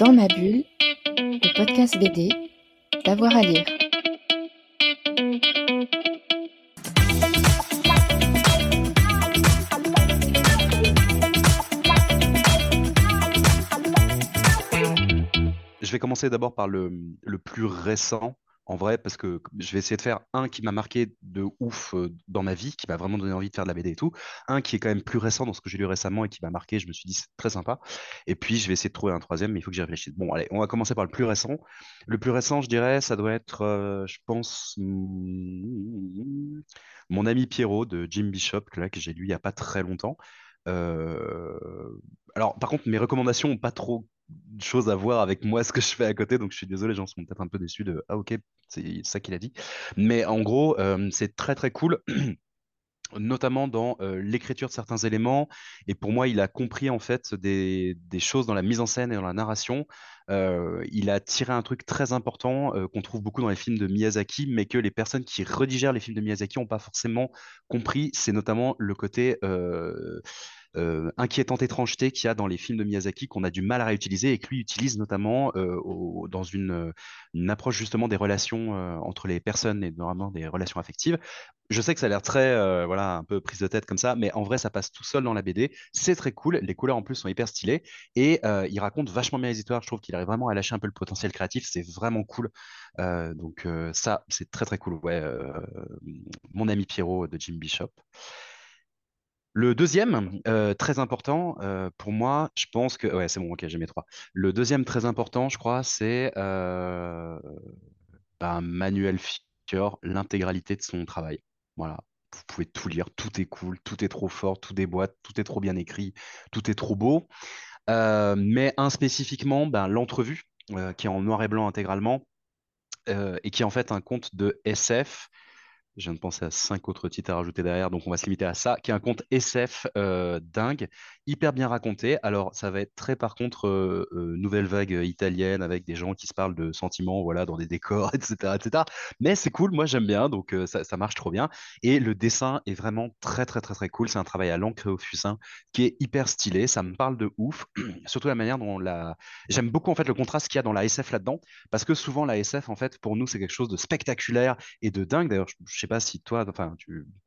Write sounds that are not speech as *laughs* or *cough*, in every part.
Dans ma bulle, le podcast BD, d'avoir à lire. Je vais commencer d'abord par le, le plus récent, en vrai, parce que je vais essayer de faire un qui m'a marqué de ouf euh, dans ma vie, qui m'a vraiment donné envie de faire de la BD et tout, un qui est quand même plus récent dans ce que j'ai lu récemment et qui m'a marqué, je me suis dit c'est très sympa, et puis je vais essayer de trouver un troisième, mais il faut que j'y réfléchisse. Bon, allez, on va commencer par le plus récent. Le plus récent, je dirais, ça doit être, euh, je pense, hmm, mon ami Pierrot de Jim Bishop, là, que j'ai lu il n'y a pas très longtemps. Euh, alors, par contre, mes recommandations n'ont pas trop choses à voir avec moi, ce que je fais à côté, donc je suis désolé, les gens sont peut-être un peu déçus de Ah, ok, c'est ça qu'il a dit. Mais en gros, euh, c'est très très cool. *clears throat* notamment dans euh, l'écriture de certains éléments. Et pour moi, il a compris en fait des, des choses dans la mise en scène et dans la narration. Euh, il a tiré un truc très important qu'on trouve beaucoup dans les films de Miyazaki, mais que les personnes qui redigèrent les films de Miyazaki n'ont pas forcément compris. C'est notamment le côté euh, inquiétante étrangeté qu'il y a dans les films de Miyazaki qu'on a du mal à réutiliser et que lui utilise notamment euh, dans une, une, approche justement des relations euh, entre les personnes et normalement des relations affectives. Je sais que ça a l'air très, voilà, un peu prise de tête comme ça, mais en vrai, ça passe tout seul dans la BD. C'est très cool. Les couleurs en plus sont hyper stylées et il raconte vachement bien les histoires. Je trouve qu'il arrive vraiment à lâcher un peu le potentiel créatif. C'est vraiment cool. donc ça, c'est très très cool. Ouais, mon ami Pierrot de Jim Bishop. Le deuxième, euh, très important euh, pour moi, je pense que. Ouais, c'est bon, ok, j'ai mes trois. Le deuxième, très important, je crois, c'est euh, bah, Manuel Fior, l'intégralité de son travail. Voilà. Vous pouvez tout lire, tout est cool, tout est trop fort, tout déboîte, tout est trop bien écrit, tout est trop beau. mais un spécifiquement, ben, l'entrevue, qui est en noir et blanc intégralement, et qui est en fait un conte de SF je viens de penser à cinq autres titres à rajouter derrière, donc on va se limiter à ça, qui est un conte SF euh, dingue, hyper bien raconté. Alors, ça va être très, par contre, euh, euh, nouvelle vague italienne avec des gens qui se parlent de sentiments, voilà, dans des décors, *laughs* etc., etc. Mais c'est cool, moi j'aime bien, donc ça, marche trop bien. Et le dessin est vraiment très, très, très, très cool. C'est un travail à l'encre au fusain qui est hyper stylé. Ça me parle de ouf, *clears throat* surtout la manière dont la. J'aime beaucoup en fait le contraste qu'il y a dans la SF là-dedans, parce que souvent la SF, en fait, pour nous, c'est quelque chose de spectaculaire et de dingue. D'ailleurs, je pas si toi, enfin,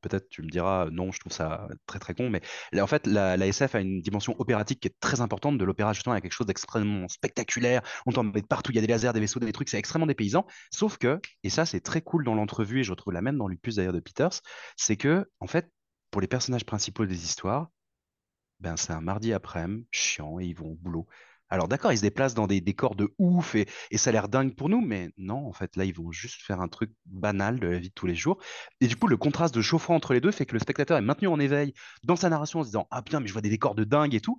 peut-être tu me diras non, je trouve ça très très con, mais en fait, la, SF a une dimension opératique qui est très importante. De l'opéra, justement, a quelque chose d'extrêmement spectaculaire. On t'en met partout, il y a des lasers, des vaisseaux, des trucs, c'est extrêmement dépaysant. Sauf que, et ça, c'est très cool dans l'entrevue, et je retrouve la même dans Lupus d'ailleurs de Peters, c'est que, en fait, pour les personnages principaux des histoires, ben, c'est un mardi après-midi, chiant, et ils vont au boulot. Alors d'accord, ils se déplacent dans des décors de ouf et, ça a l'air dingue pour nous, mais non, en fait, là, ils vont juste faire un truc banal de la vie de tous les jours. Et du coup, le contraste de chauffant entre les deux fait que le spectateur est maintenu en éveil dans sa narration en se disant Ah bien, mais je vois des décors de dingue et tout,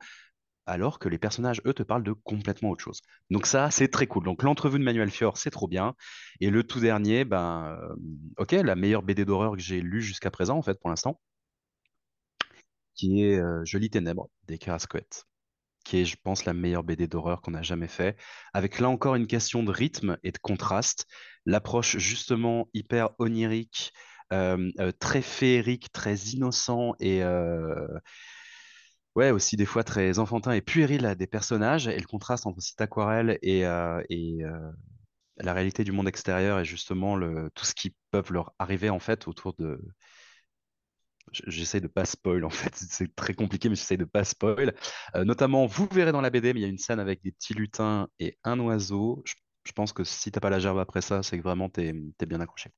alors que les personnages, eux, te parlent de complètement autre chose. Donc ça, c'est très cool. Donc l'entrevue de Manuel Fior, c'est trop bien. Et le tout dernier, ben, euh, ok, la meilleure BD d'horreur que j'ai lue jusqu'à présent, en fait, pour l'instant, qui est euh, Jolie Ténèbres des Carasquettes qui est, je pense, la meilleure BD d'horreur qu'on a jamais fait, avec là encore une question de rythme et de contraste, l'approche justement hyper onirique, euh, euh, très féerique, très innocent et euh, ouais aussi des fois très enfantin et puéril des personnages. Et le contraste entre cette aquarelle et, la réalité du monde extérieur et justement tout ce qui peut leur arriver en fait autour de J'essaie de pas spoil en fait, *laughs* c'est très compliqué, mais j'essaie de pas spoil. Euh, notamment, vous verrez dans la BD, mais il y a une scène avec des petits lutins et un oiseau. Je, pense que si t'as pas la gerbe après ça, c'est que vraiment t'es es bien accroché.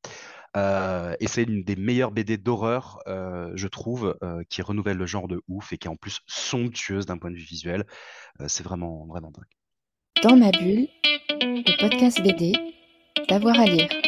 Euh, et c'est une des meilleures BD d'horreur, euh, je trouve, qui renouvelle le genre de ouf et qui est en plus somptueuse d'un point de vue visuel. c'est vraiment, vraiment dingue. Dans ma bulle, le podcast BD, d'avoir à lire.